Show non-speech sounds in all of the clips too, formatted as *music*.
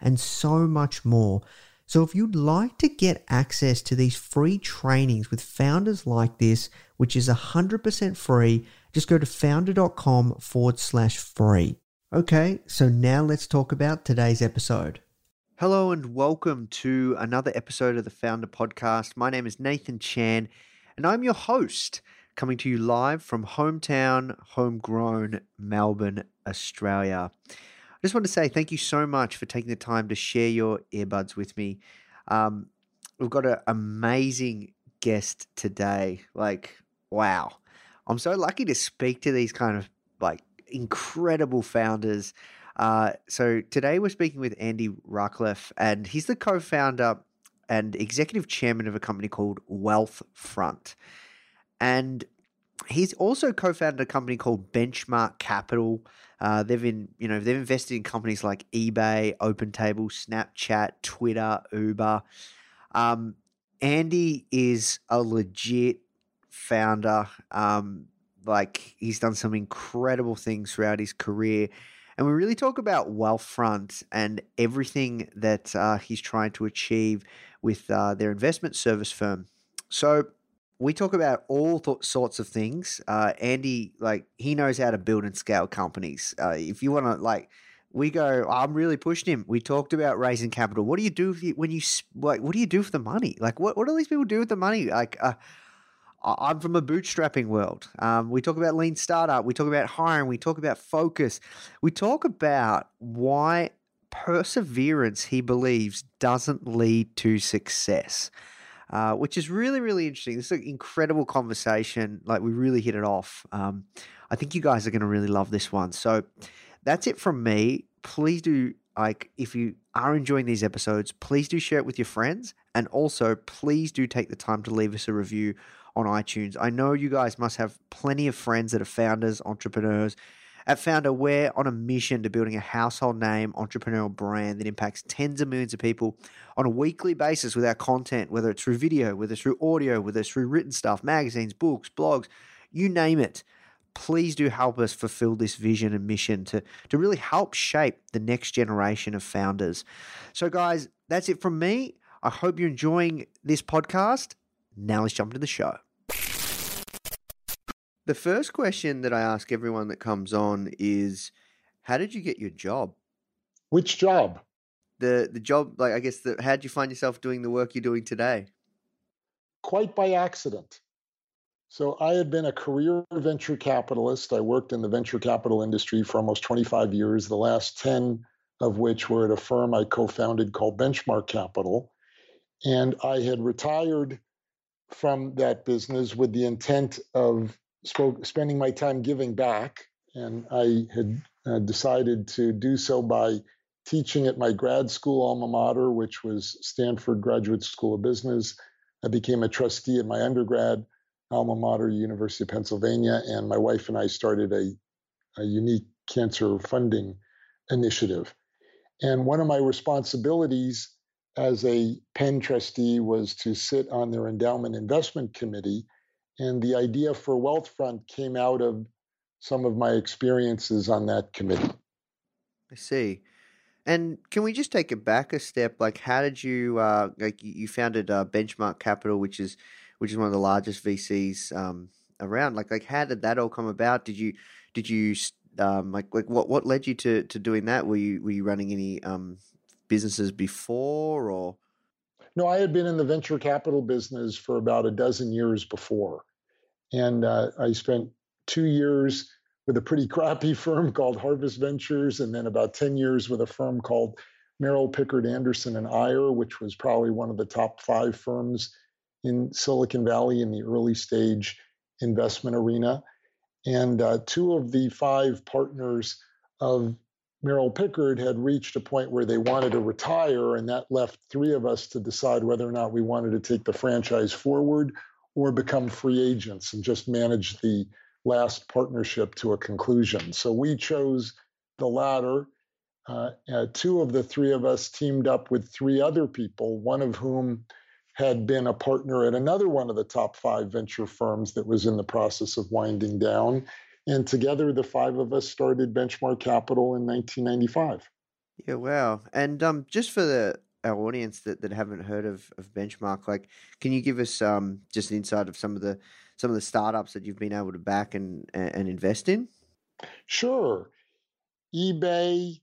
and so much more. So, if you'd like to get access to these free trainings with founders like this, which is 100% free, just go to foundr.com forward slash free. Okay, so now let's talk about today's episode. Hello, and welcome to another episode of the Foundr Podcast. My name is Nathan Chan, and I'm your host, coming to you live from hometown, homegrown Melbourne, Australia. I just want to say thank you so much for taking the time to share your earbuds with me. Um, we've got an amazing guest today. Like, wow. I'm so lucky to speak to these kind of like incredible founders. Uh, so today we're speaking with Andy Rachleff, and he's the co-founder and executive chairman of a company called Wealthfront. And he's also co-founded a company called Benchmark Capital. Uh, they've been, you know, they've invested in companies like eBay, OpenTable, Snapchat, Twitter, Uber. Um, Andy is a legit founder. Um, like he's done some incredible things throughout his career. And we really talk about Wealthfront and everything that uh, he's trying to achieve with uh, their investment service firm. So we talk about all th- sorts of things. Uh, Andy, like he knows how to build and scale companies. Uh, if you want to, like, we go. I'm really pushing him. We talked about raising capital. What do you do you, when you like? What do you do for the money? Like, what what do these people do with the money? Like, uh, I'm from a bootstrapping world. Um, we talk about lean startup. We talk about hiring. We talk about focus. We talk about why perseverance, he believes, doesn't lead to success, uh, which is really, really interesting. This is an incredible conversation. Like, we really hit it off. Um, I think you guys are going to really love this one. So, that's it from me. Please do like if you are enjoying these episodes, please do share it with your friends and also please do take the time to leave us a review on iTunes. I know you guys must have plenty of friends that are founders, entrepreneurs. At Foundr, we're on a mission to building a household name entrepreneurial brand that impacts tens of millions of people on a weekly basis with our content, whether it's through video, whether it's through audio, whether it's through written stuff, magazines, books, blogs, you name it please do help us fulfill this vision and mission to, to really help shape the next generation of founders. So, guys, that's it from me. I hope you're enjoying this podcast. Now, let's jump into the show. The first question that I ask everyone that comes on is How did you get your job? Which job? The, the job, like, I guess, the, how did you find yourself doing the work you're doing today? Quite by accident. So I had been a career venture capitalist. I worked in the venture capital industry for almost 25 years, the last 10 of which were at a firm I co founded called Benchmark Capital. And I had retired from that business with the intent of spoke, spending my time giving back. And I had uh, decided to do so by teaching at my grad school alma mater, which was Stanford Graduate School of Business. I became a trustee at my undergrad alma mater, University of Pennsylvania, and my wife and I started a, a unique cancer funding initiative. And one of my responsibilities as a Penn trustee was to sit on their endowment investment committee. And the idea for Wealthfront came out of some of my experiences on that committee. I see. And can we just take it back a step? Like, how did you uh, like you founded uh, Benchmark Capital, which is which is one of the largest VCs um, around? Like, like how did that all come about? Did you did you um, like like what what led you to to doing that? Were you were you running any um, businesses before or? No, I had been in the venture capital business for about a dozen years before, and uh, I spent two years with a pretty *laughs* crappy firm called Harvest Ventures, and then about 10 years with a firm called Merrill Pickard Anderson and Eyre, which was probably one of the top five firms in Silicon Valley in the early stage investment arena. And uh, two of the five partners of Merrill Pickard had reached a point where they wanted to retire, and that left three of us to decide whether or not we wanted to take the franchise forward or become free agents and just manage the last partnership to a conclusion. So we chose the latter. Uh, uh, two of the three of us teamed up with three other people, one of whom had been a partner at another one of the top five venture firms that was in the process of winding down. And together, the five of us started Benchmark Capital in 1995. Yeah, wow. And um, just for the our audience that, that haven't heard of, of Benchmark, like, can you give us um, just an insight of some of the some of the startups that you've been able to back and and invest in? Sure. eBay,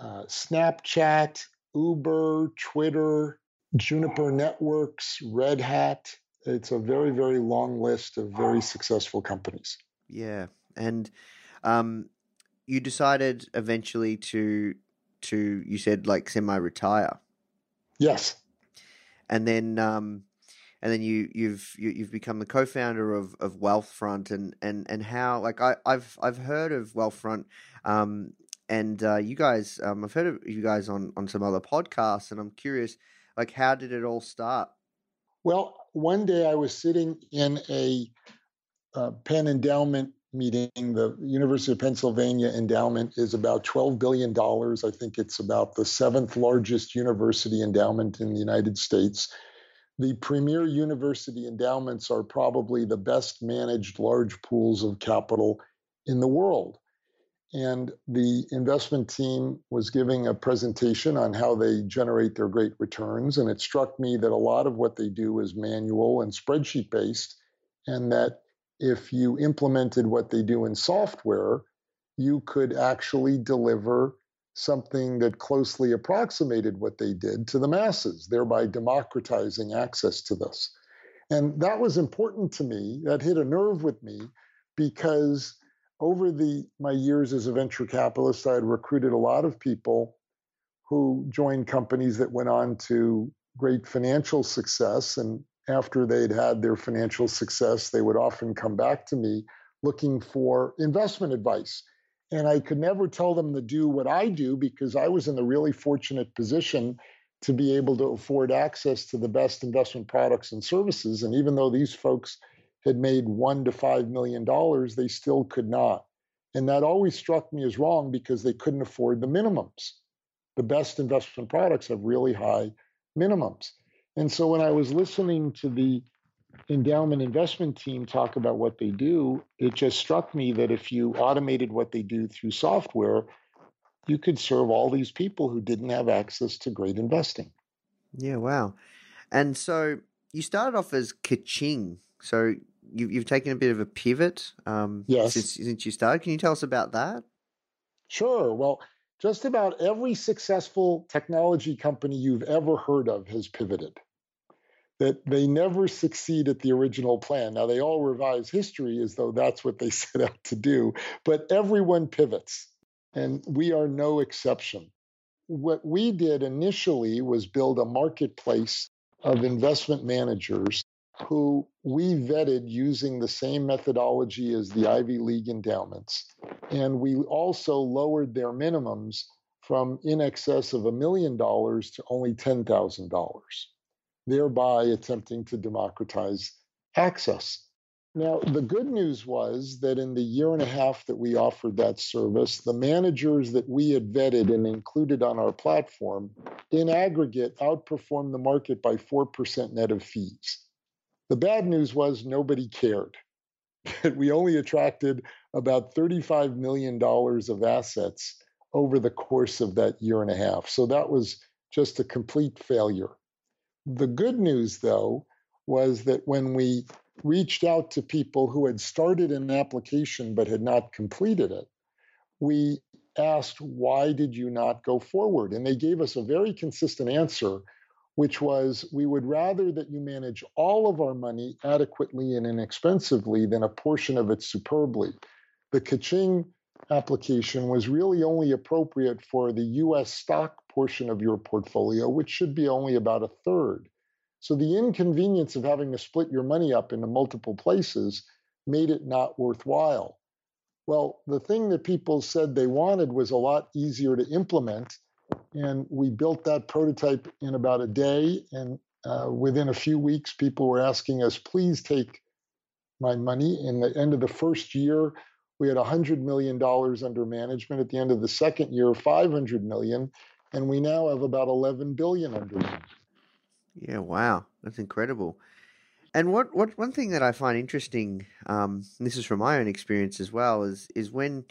uh, Snapchat, Uber, Twitter, Juniper Networks, Red Hat. It's a very, very long list of very successful companies. Yeah. And um, you decided eventually to to you said like semi retire. Yes. And then um, and then you you've you, have you have become the co-founder of of Wealthfront and and and how like I I've I've heard of Wealthfront um and uh, you guys um I've heard of you guys on on some other podcasts and I'm curious like how did it all start? Well, one day I was sitting in a uh, Penn endowment meeting. The University of Pennsylvania endowment is about $12 billion. I think it's about the seventh largest university endowment in the United States the premier university endowments are probably the best managed large pools of capital in the world. And the investment team was giving a presentation on how they generate their great returns. And it struck me that a lot of what they do is manual and spreadsheet based, and that if you implemented what they do in software, you could actually deliver something that closely approximated what they did to the masses, thereby democratizing access to this. And that was important to me. That hit a nerve with me because over the my years as a venture capitalist, I had recruited a lot of people who joined companies that went on to great financial success. And after they'd had their financial success, they would often come back to me looking for investment advice and I could never tell them to do what I do because I was in the really fortunate position to be able to afford access to the best investment products and services. And even though these folks had made one to five million dollars, they still could not. And that always struck me as wrong because they couldn't afford the minimums. The best investment products have really high minimums. And so when I was listening to the endowment investment team talk about what they do, it just struck me that if you automated what they do through software, you could serve all these people who didn't have access to great investing. Yeah, wow. And so you started off as Kaching. So you, have taken a bit of a pivot um, yes. since, since you started. Can you tell us about that? Sure. Well, just about every successful technology company you've ever heard of has pivoted that they never succeed at the original plan. Now, they all revise history as though that's what they *laughs* set out to do, but everyone pivots, and we are no exception. What we did initially was build a marketplace of investment managers who we vetted using the same methodology as the Ivy League endowments. And we also lowered their minimums from in excess of a million dollars to only $10,000, thereby attempting to democratize access. Now, the good news was that in the year and a half that we offered that service, the managers that we had vetted and included on our platform in aggregate outperformed the market by 4% net of fees. The bad news was nobody cared. *laughs* we only attracted about $35 million of assets over the course of that year and a half. So that was just a complete failure. The good news, though, was that when we reached out to people who had started an application but had not completed it, we asked, Why did you not go forward? And they gave us a very consistent answer, which was, We would rather that you manage all of our money adequately and inexpensively than a portion of it superbly. The Kaching application was really only appropriate for the US stock portion of your portfolio, which should be only about a third. So the inconvenience of having to split your money up into multiple places made it not worthwhile. Well, the thing that people said they wanted was a lot easier to implement. And we built that prototype in about a day. And uh, within a few weeks, people were asking us, please take my money. In the end of the first year, we had $100 million under management. At the end of the second year, 500 million. And we now have about 11 billion under management. Yeah, wow, that's incredible. And what, what one thing that I find interesting, um, this is from my own experience as well, is is when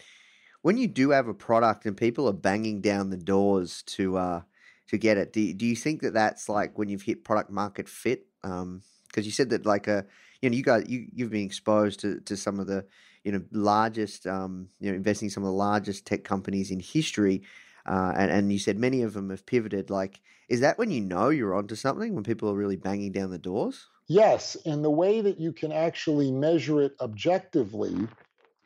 when you do have a product and people are banging down the doors to uh, to get it. Do do you think that that's like when you've hit product market fit? Because um, you said that like a you know you guys you you've been exposed to to some of the you know largest um, you know investing in some of the largest tech companies in history. Uh, and, and you said many of them have pivoted. Like, is that when you know you're onto something when people are really banging down the doors? Yes. And the way that you can actually measure it objectively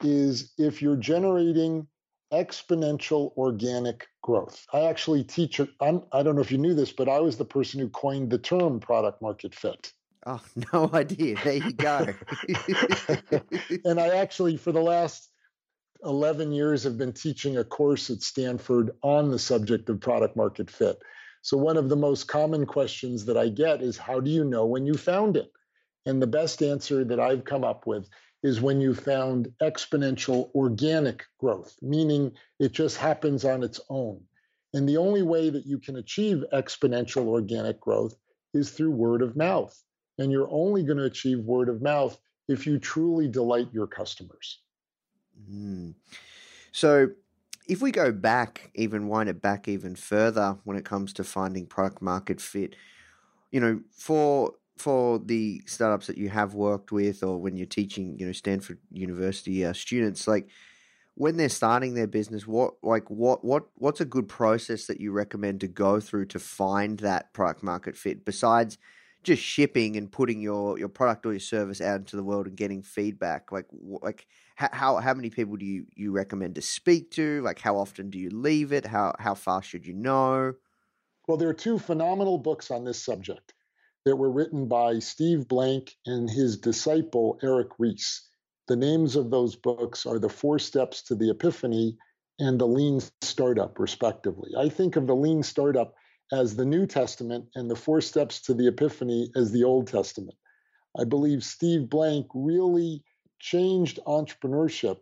is if you're generating exponential organic growth. I actually teach, I'm, I don't know if you knew this, but I was the person who coined the term product market fit. Oh, *laughs* no idea. There you go. *laughs* and I actually, for the last 11 years have been teaching a course at Stanford on the subject of product market fit. So, one of the most common questions that I get is How do you know when you found it? And the best answer that I've come up with is when you found exponential organic growth, meaning it just happens on its own. And the only way that you can achieve exponential organic growth is through word of mouth. And you're only going to achieve word of mouth if you truly delight your customers. Mm. So, if we go back, even wind it back even further when it comes to finding product market fit, you know, for for the startups that you have worked with, or when you're teaching, you know, Stanford University uh, students, like when they're starting their business, what like what what what's a good process that you recommend to go through to find that product market fit? Besides just shipping and putting your your product or your service out into the world and getting feedback like like how how many people do you you recommend to speak to? Like how often do you leave it? How how fast should you know? Well there are two phenomenal books on this subject. That were written by Steve Blank and his disciple Eric Ries the names of those books are the four steps to the epiphany and the lean startup respectively. I think of the lean startup as the New Testament and the four steps to the Epiphany as the Old Testament. I believe Steve Blank really changed entrepreneurship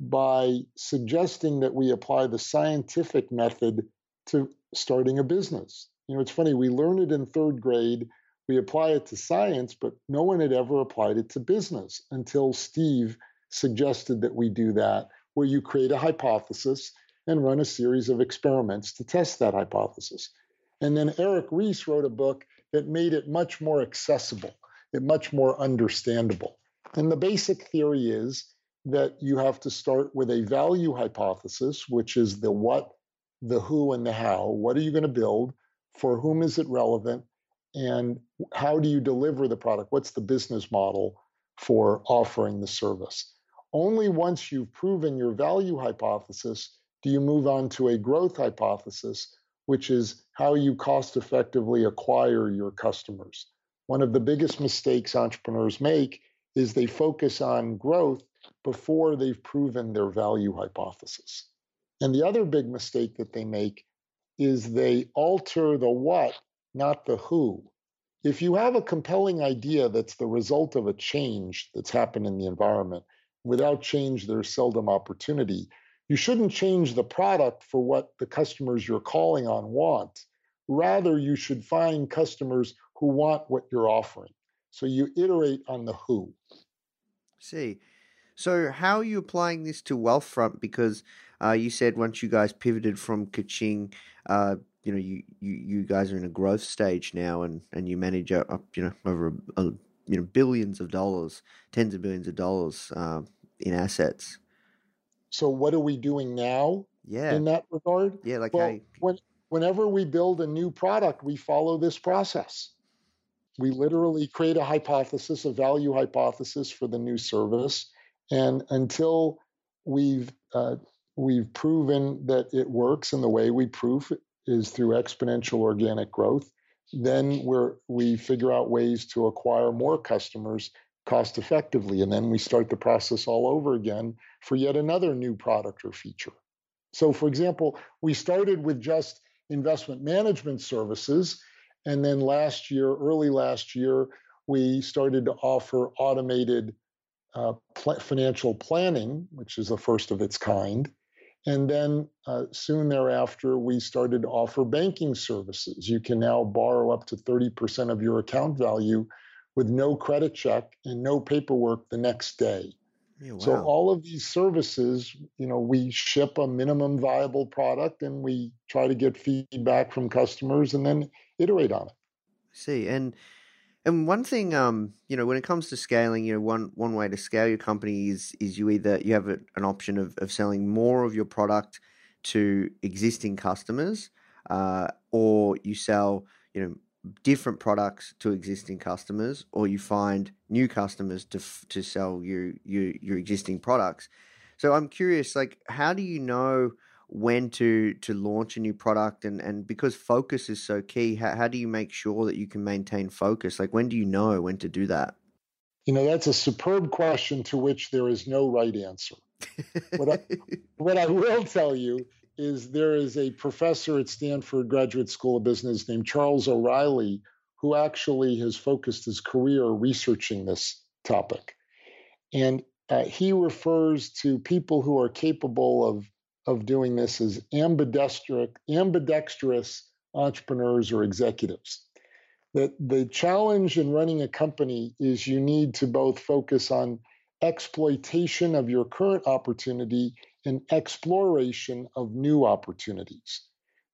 by suggesting that we apply the scientific method to starting a business. You know, it's funny, we learn it in third grade, we apply it to science, but no one had ever applied it to business until Steve suggested that we do that, where you create a hypothesis and run a series of experiments to test that hypothesis. And then Eric Ries wrote a book that made it much more accessible, it much more understandable. And the basic theory is that you have to start with a value hypothesis, which is the what, the who, and the how. What are you going to build? For whom is it relevant? And how do you deliver the product? What's the business model for offering the service? Only once you've proven your value hypothesis do you move on to a growth hypothesis, which is how you cost effectively acquire your customers. One of the biggest mistakes entrepreneurs make is they focus on growth before they've proven their value hypothesis. And the other big mistake that they make is they alter the what, not the who. If you have a compelling idea that's the result of a change that's happened in the environment, without change, there's seldom opportunity. You shouldn't change the product for what the customers you're calling on want. Rather, you should find customers who want what you're offering. So you iterate on the who. See. So, how are you applying this to Wealthfront? Because uh, you said once you guys pivoted from Kaching, uh, you know, you, you, you guys are in a growth stage now, and, and you manage up, you know, over a, a, you know billions of dollars, tens of billions of dollars uh, in assets. So, what are we doing now? Yeah. In that regard. Yeah, like well, when, whenever we build a new product, we follow this process. We literally create a hypothesis, a value hypothesis for the new service, and until we've uh, we've proven that it works, and the way we prove it is through exponential organic growth, then we're we figure out ways to acquire more customers cost effectively, and then we start the process all over again for yet another new product or feature. So, for example, we started with just investment management services and then last year, early last year, we started to offer automated uh, pl- financial planning, which is the first of its kind. And then uh, soon thereafter, we started to offer banking services. You can now borrow up to 30% of your account value with no credit check and no paperwork the next day. Yeah, wow. So all of these services, you know, we ship a minimum viable product and we try to get feedback from customers and then iterate on it. see and and one thing um you know when it comes to scaling you know one one way to scale your company is is you either you have a, an option of, of selling more of your product to existing customers uh, or you sell you know different products to existing customers or you find new customers to to sell your your your existing products. So i'm curious like how do you know when to to launch a new product? And and because focus is so key how, how do you make sure that you can maintain focus? Like when do you know when to do that? You know, that's a superb question to which there is no right answer. What I, *laughs* what I will tell you is there is a professor at Stanford Graduate School of Business named Charles O'Reilly who actually has focused his career researching this topic. And uh, he refers to people who are capable of, of doing this as ambidextrous, ambidextrous entrepreneurs or executives. That the challenge in running a company is you need to both focus on exploitation of your current opportunity and exploration of new opportunities.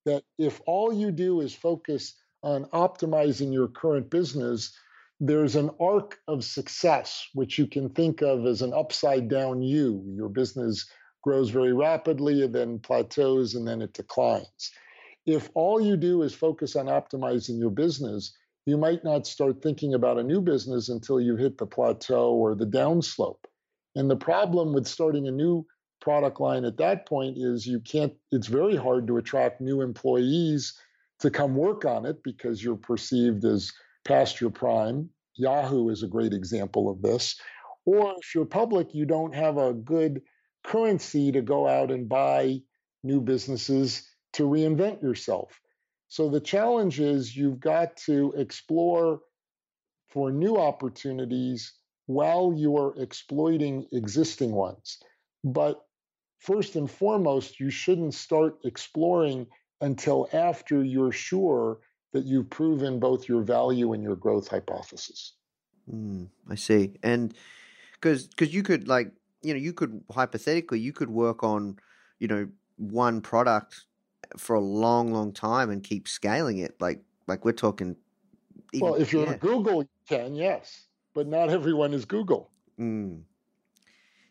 That if all you do is focus on optimizing your current business, there's an arc of success, which you can think of as an upside down U. Your business grows very rapidly and then plateaus and then it declines. If all you do is focus on optimizing your business, you might not start thinking about a new business until you hit the plateau or the downslope. And the problem with starting a new product line at that point is you can't, it's very hard to attract new employees to come work on it because you're perceived as past your prime. Yahoo is a great example of this. Or if you're public, you don't have a good currency to go out and buy new businesses to reinvent yourself. So the challenge is you've got to explore for new opportunities while you are exploiting existing ones. But first and foremost, you shouldn't start exploring until after you're sure that you've proven both your value and your growth hypothesis. Mm, I see. And because because you could like you know you could hypothetically you could work on you know one product for a long long time and keep scaling it like like we're talking. well, if you're yeah. a Google, you can yes, but not everyone is Google. Mm.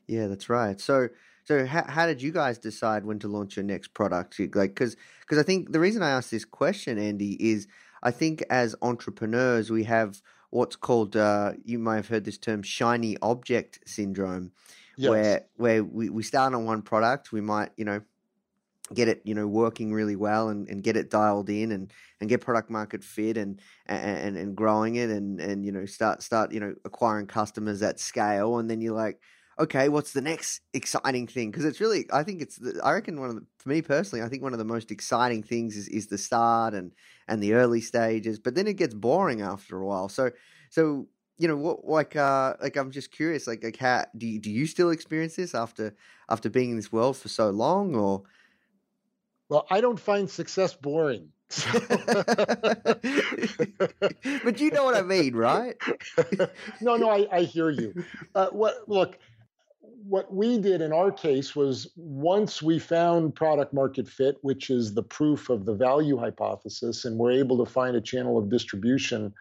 Yeah, that's right. So, so how, how did you guys decide when to launch your next product? Like, because because I think the reason I asked this question, Andy, is I think as entrepreneurs we have what's called uh, you might have heard this term shiny object syndrome, Yes. where where we, we start on one product, we might you know get it you know working really well and, and get it dialed in and, and get product market fit and, and and growing it and and you know start start you know acquiring customers at scale. And then you're like okay what's the next exciting thing? Because it's really i think it's the, i reckon one of the for me personally i think one of the most exciting things is, is the start and and the early stages but then it gets boring after a while. So so you know what like uh like i'm just curious like like how do you, do you still experience this after after being in this world for so long or well i don't find success boring *laughs* but you know what i mean right *laughs* no no i, I hear you uh, what look what we did in our case was once we found product market fit which is the proof of the value hypothesis and we're able to find a channel of distribution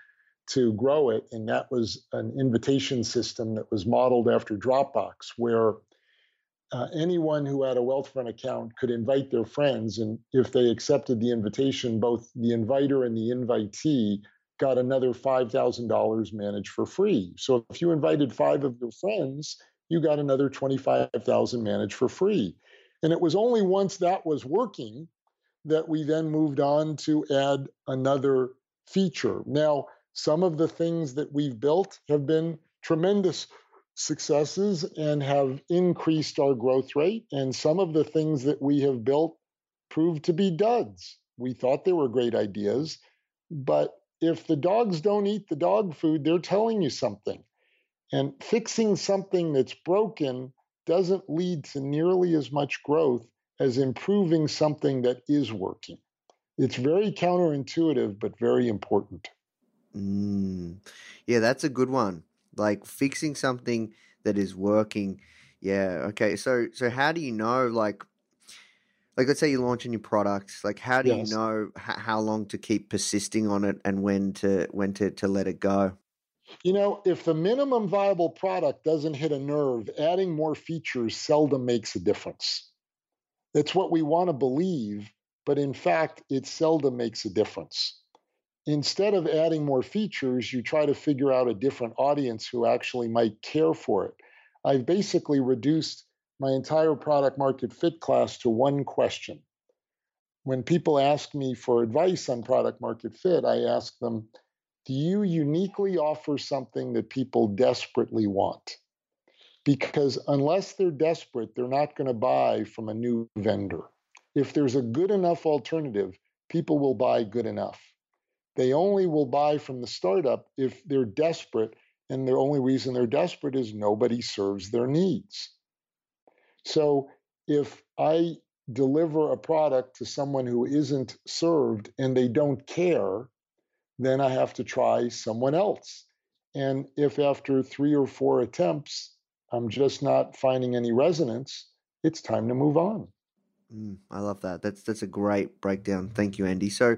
to grow it. And that was an invitation system that was modeled after Dropbox, where uh, anyone who had a Wealthfront account could invite their friends. And if they accepted the invitation, both the inviter and the invitee got another $5,000 managed for free. So if you invited five of your friends, you got another 25,000 managed for free. And it was only once that was working that we then moved on to add another feature. Now, some of the things that we've built have been tremendous successes and have increased our growth rate. And some of the things that we have built proved to be duds. We thought they were great ideas, but if the dogs don't eat the dog food, they're telling you something. And fixing something that's broken doesn't lead to nearly as much growth as improving something that is working. It's very counterintuitive, but very important. Mm. Yeah, that's a good one. Like fixing something that is working. Yeah. Okay. So so how do you know like like let's say you launch a new product like how do yes. you know h- how long to keep persisting on it and when to when to, to let it go you know if the minimum viable product doesn't hit a nerve adding more features seldom makes a difference it's what we want to believe but in fact it seldom makes a difference instead of adding more features, you try to figure out a different audience who actually might care for it. I've basically reduced my entire product market fit class to one question. When people ask me for advice on product market fit, I ask them, Do you uniquely offer something that people desperately want? Because unless they're desperate, they're not going to buy from a new vendor. If there's a good enough alternative, people will buy good enough. They only will buy from the startup if they're desperate, and the only reason they're desperate is nobody serves their needs. So if I deliver a product to someone who isn't served and they don't care, then I have to try someone else. And if after three or four attempts, I'm just not finding any resonance, it's time to move on. Mm, I love that. That's that's a great breakdown. Thank you, Andy. So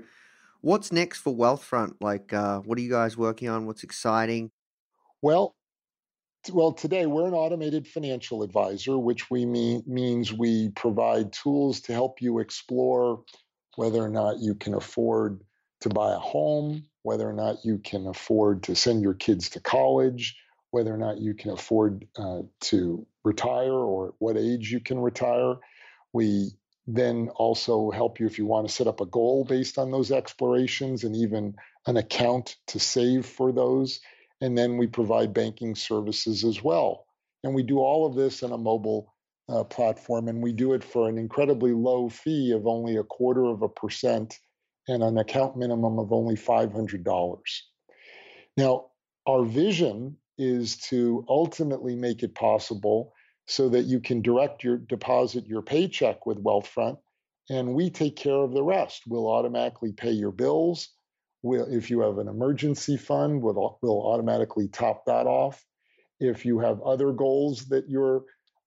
What's next for Wealthfront? Like, uh, what are you guys working on? What's exciting? Well, well, today we're an automated financial advisor, which we mean means we provide tools to help you explore whether or not you can afford to buy a home, whether or not you can afford to send your kids to college, whether or not you can afford uh, to retire or at what age you can retire. We then also help you if you want to set up a goal based on those explorations and even an account to save for those. And then we provide banking services as well. And we do all of this in a mobile uh, platform, and we do it for an incredibly low fee of only a quarter of a percent and an account minimum of only $500. Now, our vision is to ultimately make it possible so that you can direct your deposit your paycheck with Wealthfront, and we take care of the rest. We'll automatically pay your bills. We'll, if you have an emergency fund, we'll, we'll automatically top that off. If you have other goals that you're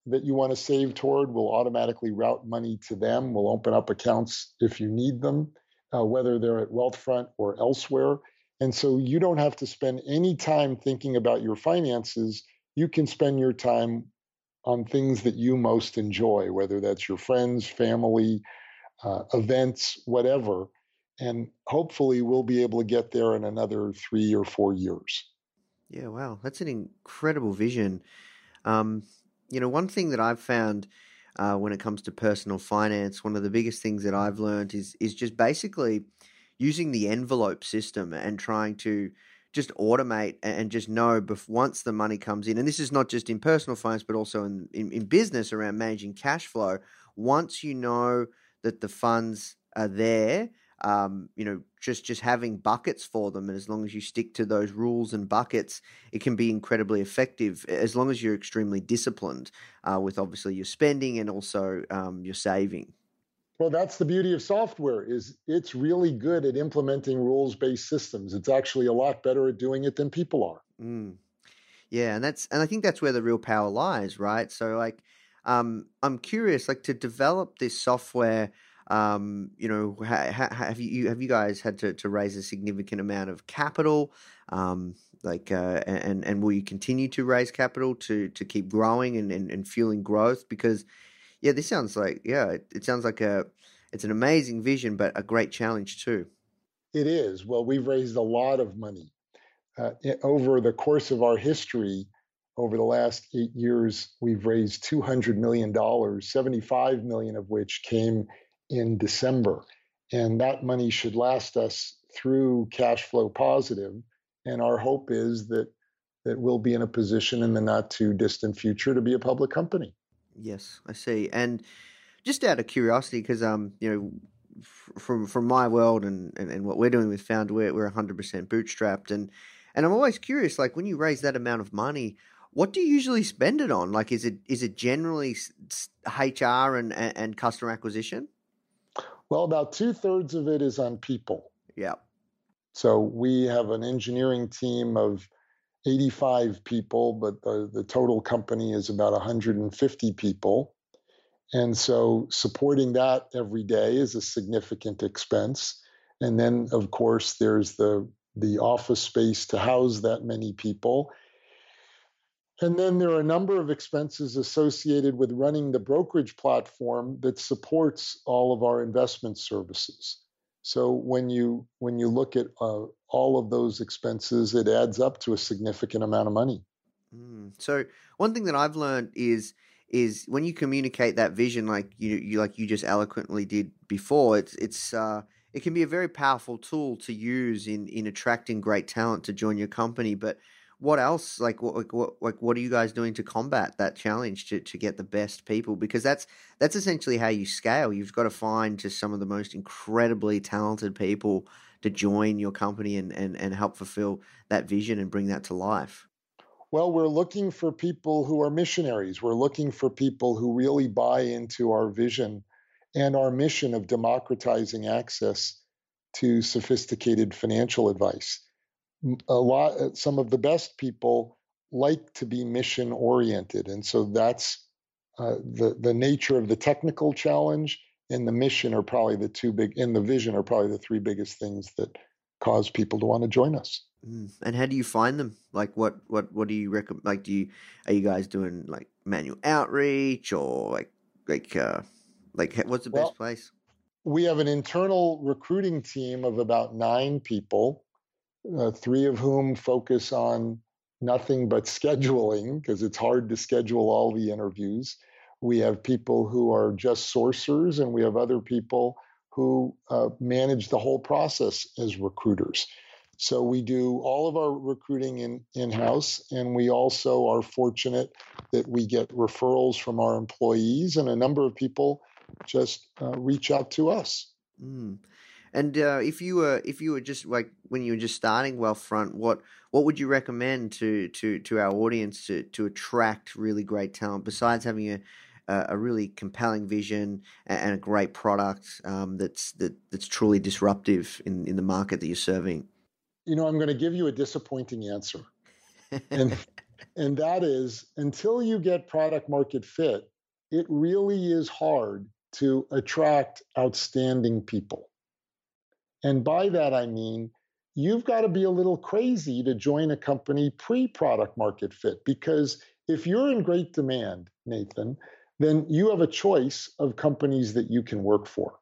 that you want to save toward, we'll automatically route money to them. We'll open up accounts if you need them, uh, whether they're at Wealthfront or elsewhere. And so you don't have to spend any time thinking about your finances. You can spend your time on things that you most enjoy, whether that's your friends, family, uh, events, whatever. And hopefully, we'll be able to get there in another three or four years. Yeah, wow, that's an incredible vision. Um, you know, one thing that I've found uh, when it comes to personal finance. One of the biggest things that I've learned is is just basically using the envelope system and trying to just automate and just know once the money comes in, and this is not just in personal finance, but also in, in, in business around managing cash flow. Once you know that the funds are there, um, you know, just just having buckets for them, and as long as you stick to those rules and buckets, it can be incredibly effective. As long as you're extremely disciplined uh, with obviously your spending and also um, your saving. Well, that's the beauty of software is it's really good at implementing rules-based systems. It's actually a lot better at doing it than people are. Mm. Yeah, and that's and I think that's where the real power lies, right? So like um, I'm curious like to develop this software um, you know, ha, ha, have you have you guys had to, to raise a significant amount of capital? Um, like, uh, and and will you continue to raise capital to to keep growing and, and, and fueling growth? Because yeah, this sounds like yeah, it, it sounds like a it's an amazing vision, but a great challenge too. It is. Well, we've raised a lot of money uh, over the course of our history. Over the last eight years, we've raised two hundred million dollars, seventy-five million of which came in December, and that money should last us through cash flow positive. And our hope is that that we'll be in a position in the not too distant future to be a public company. Yes, I see. And just out of curiosity, because um, you know, from from my world and, and, and what we're doing with Found, we're we're 100% bootstrapped, and and I'm always curious, like when you raise that amount of money, what do you usually spend it on? Like, is it is it generally HR and and customer acquisition? Well, about two thirds of it is on people. Yeah. So we have an engineering team of 85 people, but the, the total company is about 150 people. And so supporting that every day is a significant expense. And then, of course, there's the, the office space to house that many people. And then there are a number of expenses associated with running the brokerage platform that supports all of our investment services. So when you when you look at uh, all of those expenses, it adds up to a significant amount of money. Mm. So one thing that I've learned is is when you communicate that vision, like you, you like you just eloquently did before, it's it's uh, it can be a very powerful tool to use in in attracting great talent to join your company. But what else like what like what like what are you guys doing to combat that challenge to, to get the best people? Because that's that's essentially how you scale. You've got to find just some of the most incredibly talented people to join your company and and, and help fulfill that vision and bring that to life. Well we're looking for people who are missionaries. We're looking for people who really buy into our vision and our mission of democratizing access to sophisticated financial advice a lot uh, some of the best people like to be mission oriented and so that's uh, the the nature of the technical challenge and the mission are probably the two big and the vision are probably the three biggest things that cause people to want to join us mm. and how do you find them like what what what do you recommend like do you are you guys doing like manual outreach or like like uh like what's the well, best place we have an internal recruiting team of about nine people uh, three of whom focus on nothing but scheduling because it's hard to schedule all the interviews. We have people who are just sourcers, and we have other people who uh, manage the whole process as recruiters. So we do all of our recruiting in in house, and we also are fortunate that we get referrals from our employees, and a number of people just uh, reach out to us. Mm. And uh, if you were if you were just like when you were just starting Wealthfront, what what would you recommend to to to our audience to to attract really great talent besides having a a really compelling vision and a great product um, that's that, that's truly disruptive in, in the market that you're serving? You know, I'm going to give you a disappointing answer, *laughs* and and that is until you get product market fit, it really is hard to attract outstanding people. And by that, I mean, you've got to be a little crazy to join a company pre product market fit because if you're in great demand, Nathan, then you have a choice of companies that you can work for.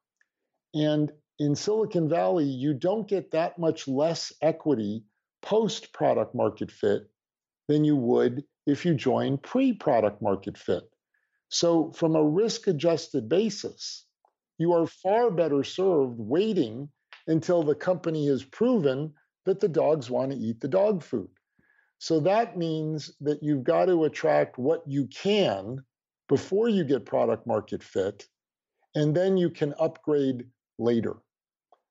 And in Silicon Valley, you don't get that much less equity post product market fit than you would if you join pre product market fit. So, from a risk adjusted basis, you are far better served waiting until the company has proven that the dogs want to eat the dog food. So that means that you've got to attract what you can before you get product market fit, and then you can upgrade later.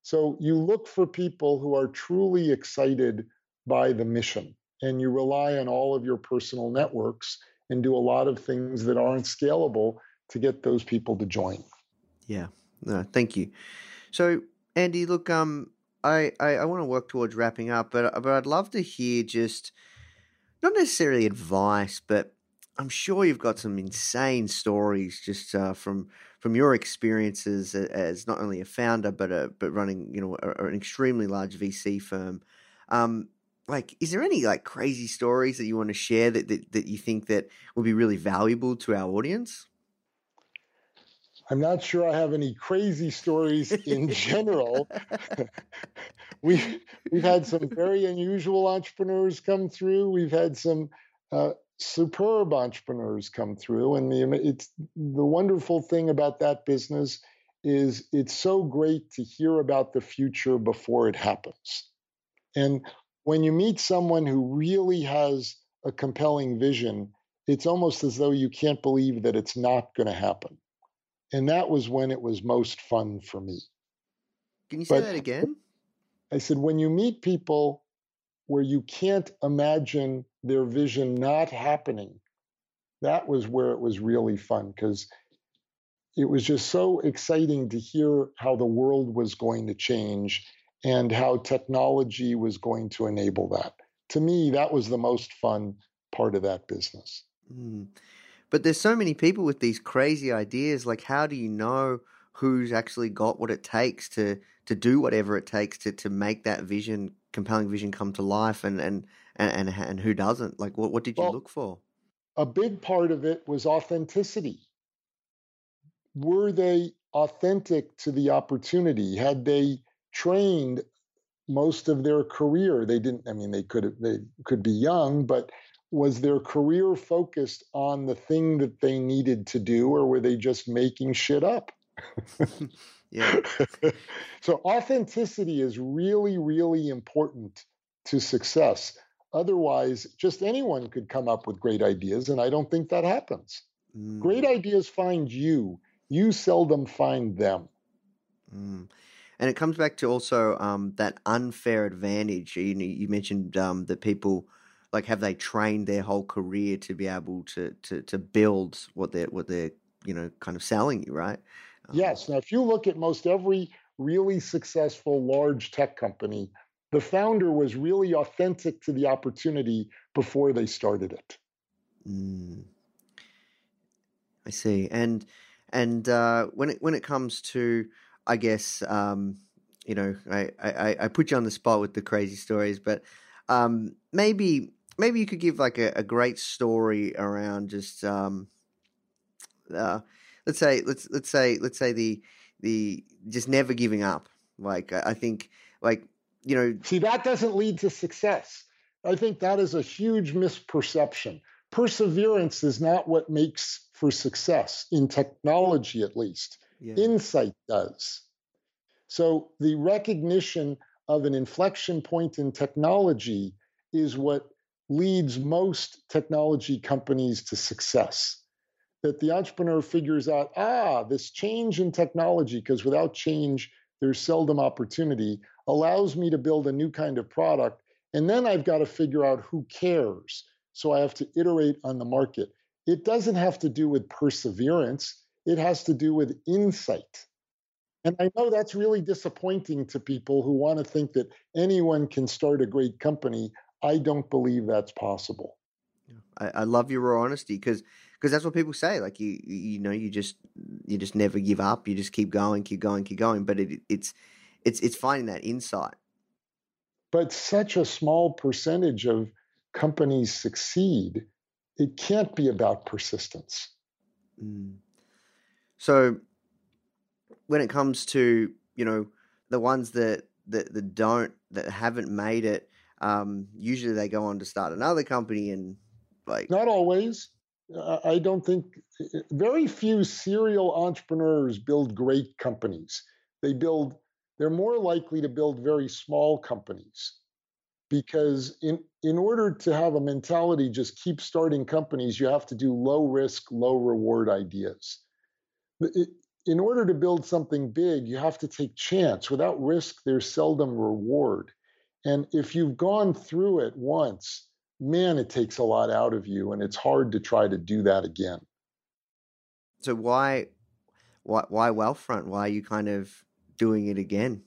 So you look for people who are truly excited by the mission, and you rely on all of your personal networks and do a lot of things that aren't scalable to get those people to join. Yeah, no, thank you. So, Andy, look, um, I, I, I want to work towards wrapping up, but but I'd love to hear just not necessarily advice, but I'm sure you've got some insane stories just uh, from from your experiences as not only a founder but a, but running you know a, an extremely large VC firm. Um, like, is there any like crazy stories that you want to share that, that that you think that would be really valuable to our audience? I'm not sure I have any crazy stories *laughs* in general. *laughs* we've we've had some very unusual entrepreneurs come through. We've had some uh, superb entrepreneurs come through, and the it's the wonderful thing about that business is it's so great to hear about the future before it happens. And when you meet someone who really has a compelling vision, it's almost as though you can't believe that it's not going to happen. And that was when it was most fun for me. Can you say but, that again? I said, when you meet people where you can't imagine their vision not happening, that was where it was really fun because it was just so exciting to hear how the world was going to change and how technology was going to enable that. To me, that was the most fun part of that business. Mm. But there's so many people with these crazy ideas. Like, how do you know who's actually got what it takes to to do whatever it takes to to make that vision, compelling vision, come to life, and and and and, and who doesn't? Like, what what did you well, look for? A big part of it was authenticity. Were they authentic to the opportunity? Had they trained most of their career? They didn't. I mean, they could they could be young, but was their career focused on the thing that they needed to do, or were they just making shit up? *laughs* yeah. *laughs* so authenticity is really, really important to success. Otherwise, just anyone could come up with great ideas, and I don't think that happens. Mm. Great ideas find you. You seldom find them. Mm. And it comes back to also um, that unfair advantage. You, you mentioned um, that people like have they trained their whole career to be able to to to build what they're what they're you know kind of selling you, right? Um, yes. Now, if you look at most every really successful large tech company, the founder was really authentic to the opportunity before they started it. Mm. I see, and and uh, when it when it comes to, I guess, um, you know, I, I I put you on the spot with the crazy stories, but um, maybe maybe you could give like a, a great story around just um, uh, let's say let's let's say let's say the the just never giving up. Like I think like you know see that doesn't lead to success. I think that is a huge misperception. Perseverance is not what makes for success in technology, at least. Yeah. Insight does. So the recognition of an inflection point in technology is what leads most technology companies to success. That the entrepreneur figures out, ah, this change in technology, because without change, there's seldom opportunity, allows me to build a new kind of product. And then I've got to figure out who cares. So I have to iterate on the market. It doesn't have to do with perseverance, it has to do with insight. And I know that's really disappointing to people who want to think that anyone can start a great company. I don't believe that's possible. I, I love your raw honesty because because that's what people say. Like you you know you just you just never give up. You just keep going, keep going, keep going. But it, it's it's it's finding that insight. But such a small percentage of companies succeed. It can't be about persistence. Mm. So when it comes to you know the ones that that, that don't that haven't made it um, usually they go on to start another company and like not always. I don't think very few serial entrepreneurs build great companies. They build, they're more likely to build very small companies because in, in order to have a mentality, just keep starting companies, you have to do low risk, low reward ideas. in order to build something big, you have to take chance. Without risk, there's seldom reward. And if you've gone through it once, man, it takes a lot out of you, and it's hard to try to do that again. So why, why, why Wealthfront? Why are you kind of doing it again?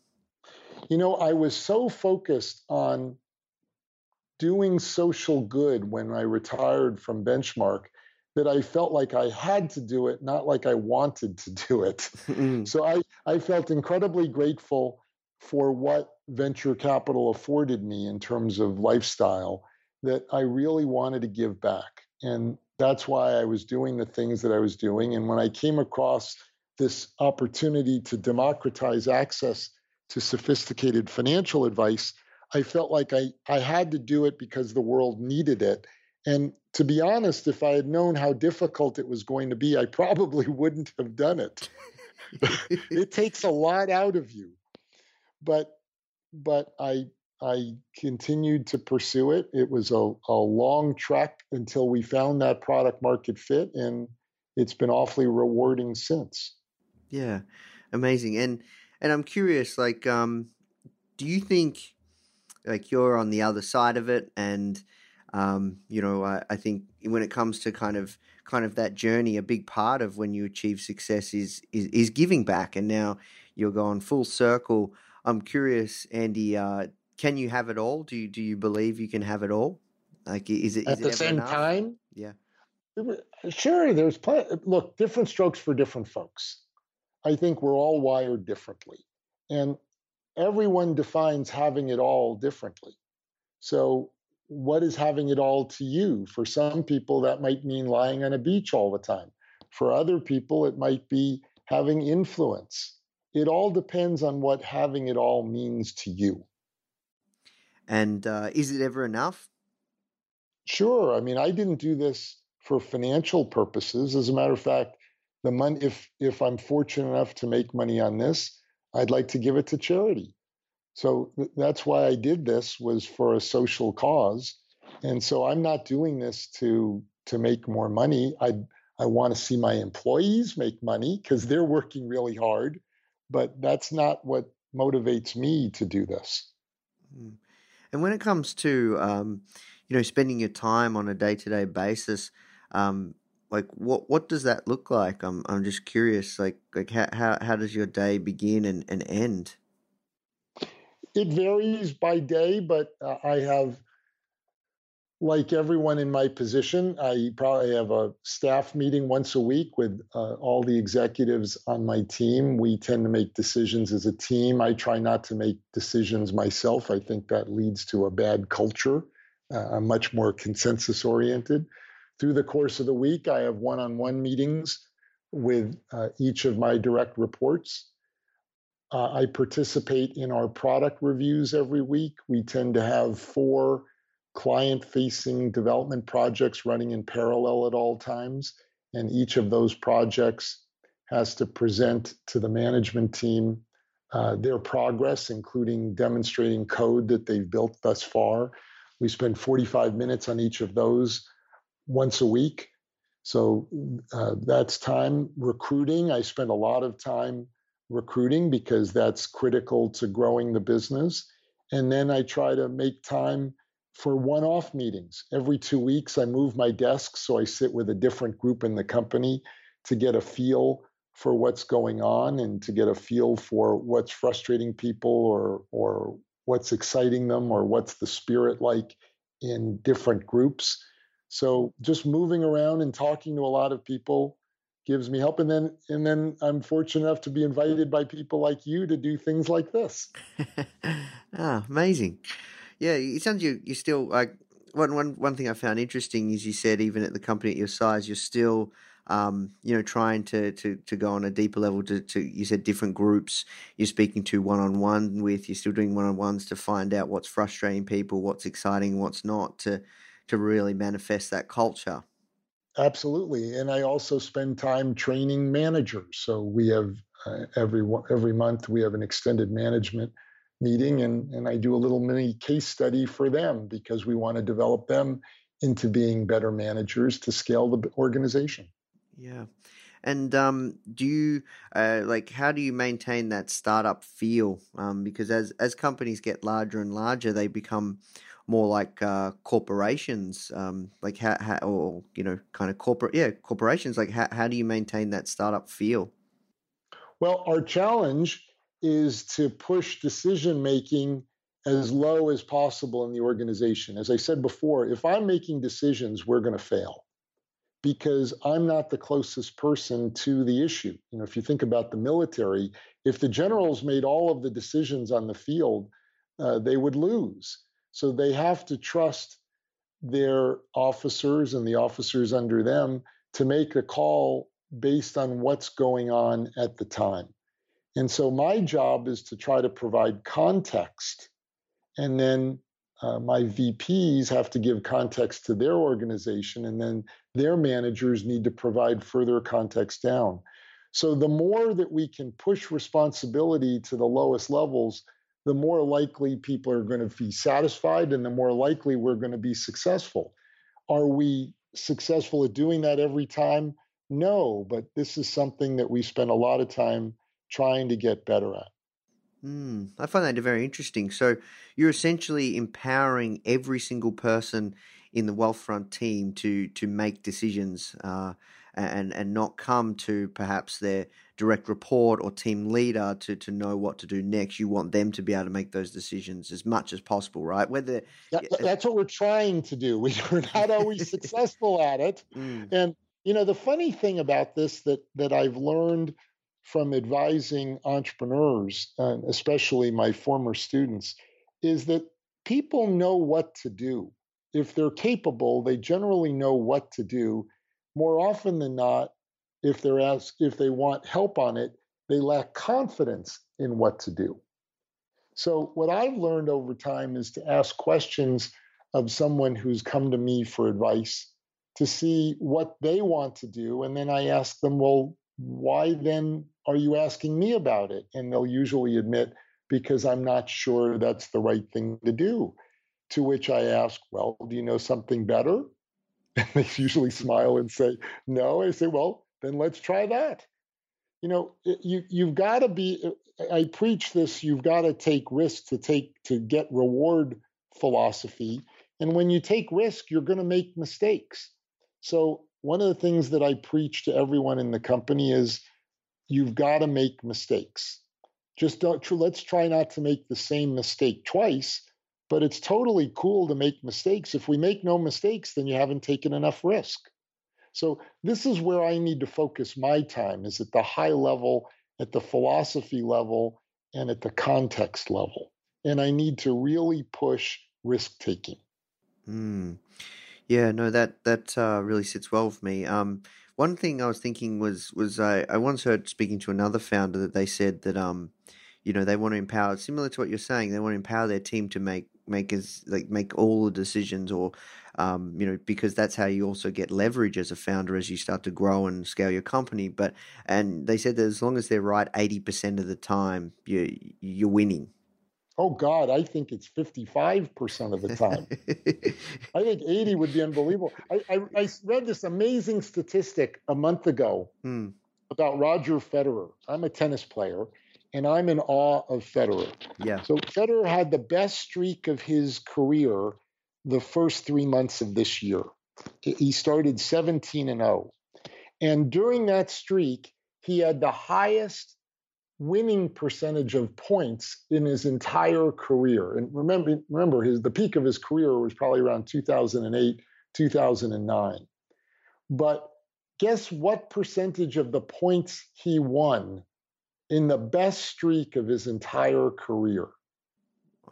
You know, I was so focused on doing social good when I retired from Benchmark that I felt like I had to do it, not like I wanted to do it. *laughs* Mm. so I, I felt incredibly grateful for what venture capital afforded me in terms of lifestyle that I really wanted to give back. And that's why I was doing the things that I was doing. And when I came across this opportunity to democratize access to sophisticated financial advice, I felt like I, I had to do it because the world needed it. And to be honest, if I had known how difficult it was going to be, I probably *laughs* wouldn't have done it. *laughs* it takes a lot out of you. But but I I continued to pursue it. It was a, a long trek until we found that product market fit, and it's been awfully rewarding since. Yeah, amazing. And and I'm curious, like, um, do you think like you're on the other side of it, and um, you know, I, I think when it comes to kind of kind of that journey, a big part of when you achieve success is is, is giving back, and now you're going full circle. I'm curious, Andy. Uh, can you have it all? Do you do you believe you can have it all? Like, is it is at it the same enough? time? Yeah. Sure, there's plenty. Look, different strokes for different folks. I think we're all wired differently, and everyone defines having it all differently. So, what is having it all to you? For some people, that might mean lying on a beach all the time. For other people, it might be having influence. It all depends on what having it all means to you. And uh, is it ever enough? Sure. I mean, I didn't do this for financial purposes. As a matter of fact, the money, if if I'm fortunate enough to make money on this, I'd like to give it to charity. So th- that's why I did this was for a social cause. And so I'm not doing this to to make more money. I I want to see my employees make money because they're working really hard, but that's not what motivates me to do this. Mm. And when it comes to um, you know spending your time on a day to day basis, um, like what what does that look like? I'm I'm just curious. Like like how how, how does your day begin and, and end? It varies by day, but uh, I have like everyone in my position, I probably have a staff meeting once a week with uh, all the executives on my team. We tend to make decisions as a team. I try not to make decisions myself. I think that leads to a bad culture. Uh, I'm much more consensus oriented. Through the course of the week, I have one on one meetings with uh, each of my direct reports. Uh, I participate in our product reviews every week. We tend to have four client facing development projects running in parallel at all times. And each of those projects has to present to the management team uh, their progress, including demonstrating code that they've built thus far. We spend 45 minutes on each of those once a week. So uh, that's time recruiting. I spend a lot of time recruiting because that's critical to growing the business. And then I try to make time for one off meetings. Every two weeks, I move my desk so I sit with a different group in the company to get a feel for what's going on and to get a feel for what's frustrating people or, or what's exciting them or what's the spirit like in different groups. So just moving around and talking to a lot of people gives me help and then and then I'm fortunate enough to be invited by people like you to do things like this. *laughs* ah, amazing. Yeah, it sounds you you're still like one one one thing I found interesting is you said even at the company at your size, you're still um, you know trying to, to to go on a deeper level to, to you said different groups you're speaking to one on one with, you're still doing one on ones to find out what's frustrating people, what's exciting, what's not, to to really manifest that culture. Absolutely, and I also spend time training managers. So we have uh, every every month we have an extended management meeting, and and I do a little mini case study for them because we want to develop them into being better managers to scale the organization. Yeah. And um, do you uh, like how do you maintain that startup feel? Um, because as as companies get larger and larger, they become more like uh, corporations. Um, like how, how or you know kind of corporate yeah corporations. Like how how do you maintain that startup feel? Well, our challenge is to push decision making as low as possible in the organization. As I said before, if I'm making decisions, we're going to fail because I'm not the closest person to the issue. You know, if you think about the military, if the generals made all of the decisions on the field, uh, they would lose. So they have to trust their officers and the officers under them to make a call based on what's going on at the time. And so my job is to try to provide context and then uh, my VPs have to give context to their organization, and then their managers need to provide further context down. So, the more that we can push responsibility to the lowest levels, the more likely people are going to be satisfied and the more likely we're going to be successful. Are we successful at doing that every time? No, but this is something that we spend a lot of time trying to get better at. Mm, I find that very interesting. So you're essentially empowering every single person in the Wealthfront team to to make decisions uh, and and not come to perhaps their direct report or team leader to to know what to do next. You want them to be able to make those decisions as much as possible, right? Whether that, that's what we're trying to do. *laughs* We're not always *laughs* successful at it, mm. and you know the funny thing about this that that I've learned from advising entrepreneurs, and especially my former students, is that people know what to do. If they're capable, they generally know what to do. More often than not, if they're asked if they want help on it, they lack confidence in what to do. So what I've learned over time is to ask questions of someone who's come to me for advice to see what they want to do and then I ask them, well, why then are you asking me about it? And they'll usually admit, because I'm not sure that's the right thing to do. To which I ask, well, do you know something better? *laughs* And they usually smile and say, no. I say, well, then let's try that. You know, you you've got to be. Uh, I preach this. You've got to take risk to take to get reward philosophy. And when you take risk, you're going to make mistakes. So one of the things that I preach to everyone in the company is you've got to make mistakes. Just don't, let's try not to make the same mistake twice, but it's totally cool to make mistakes. If we make no mistakes, then you haven't taken enough risk. So this is where I need to focus my time is at the high level, at the philosophy level, and at the context level. And I need to really push risk taking. Mm. Yeah, no, that that uh, really sits well with me. Um, one thing I was thinking was was I, I once heard speaking to another founder that they said that um, you know, they want to empower similar to what you're saying, they want to empower their team to make make as like make all the decisions or um, you know, because that's how you also get leverage as a founder as you start to grow and scale your company. But and they said that as long as they're right eighty percent of the time, you you're winning. Oh God, I think it's 55% of the time. *laughs* I think 80 would be unbelievable. I, I, I, read this amazing statistic a month ago hmm. about Roger Federer. I'm a tennis player and I'm in awe of Federer. Yeah. So Federer had the best streak of his career the first three months of this year. He started 17 and 0. And during that streak, he had the highest winning percentage of points in his entire career. And remember, remember his the peak of his career was probably around 2008, 2009. But guess what percentage of the points he won in the best streak of his entire career?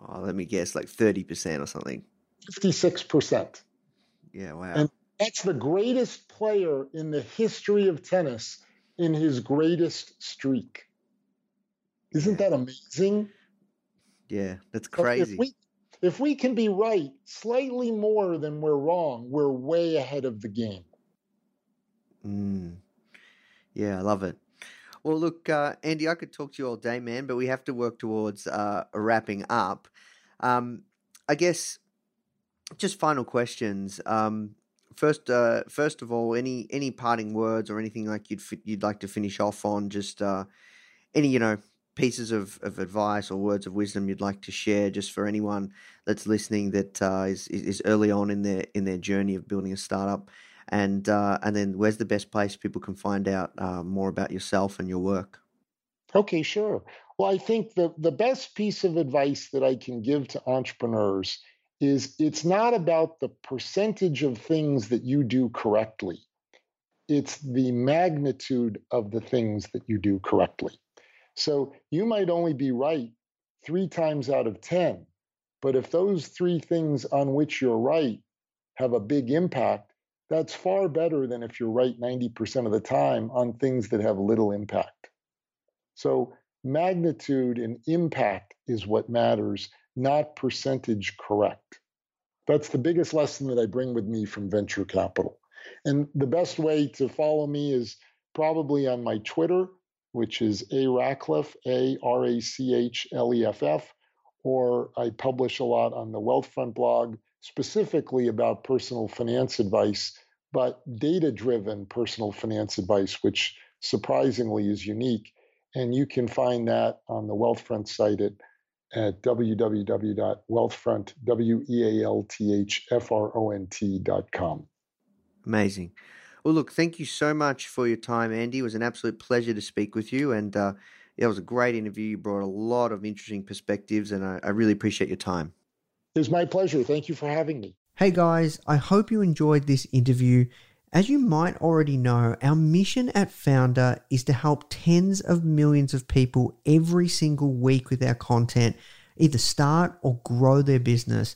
Oh, let me guess, like 30% or something. 56%. Yeah, wow. And that's the greatest player in the history of tennis in his greatest streak. Isn't that amazing? Yeah, that's crazy. If we, if we can be right slightly more than we're wrong, we're way ahead of the game. Mm. Yeah, I love it. Well, look, uh, Andy, I could talk to you all day, man, but we have to work towards uh, wrapping up. Um, I guess just final questions. Um, first, uh, first of all, any any parting words or anything like you'd you'd like to finish off on? Just uh, any you know pieces of, of advice or words of wisdom you'd like to share, just for anyone that's listening that uh, is is early on in their in their journey of building a startup, and uh, and then where's the best place people can find out uh, more about yourself and your work? Okay, sure. Well, I think the the best piece of advice that I can give to entrepreneurs is it's not about the percentage of things that you do correctly. It's the magnitude of the things that you do correctly. So you might only be right three times out of 10, but if those three things on which you're right have a big impact, that's far better than if you're right 90% of the time on things that have little impact. So magnitude and impact is what matters, not percentage correct. That's the biggest lesson that I bring with me from venture capital. And the best way to follow me is probably on my Twitter, which is A Rachleff, A R A C H L E F F, or I publish a lot on the Wealthfront blog, specifically about personal finance advice, but data driven personal finance advice, which surprisingly is unique. And you can find that on the Wealthfront site at, at. Amazing. Well, look, thank you so much for your time, Andy. It was an absolute pleasure to speak with you. And uh, it was a great interview. You brought a lot of interesting perspectives, and I, I really appreciate your time. It was my pleasure. Thank you for having me. Hey, guys, I hope you enjoyed this interview. As you might already know, our mission at Foundr is to help tens of millions of people every single week with our content either start or grow their business,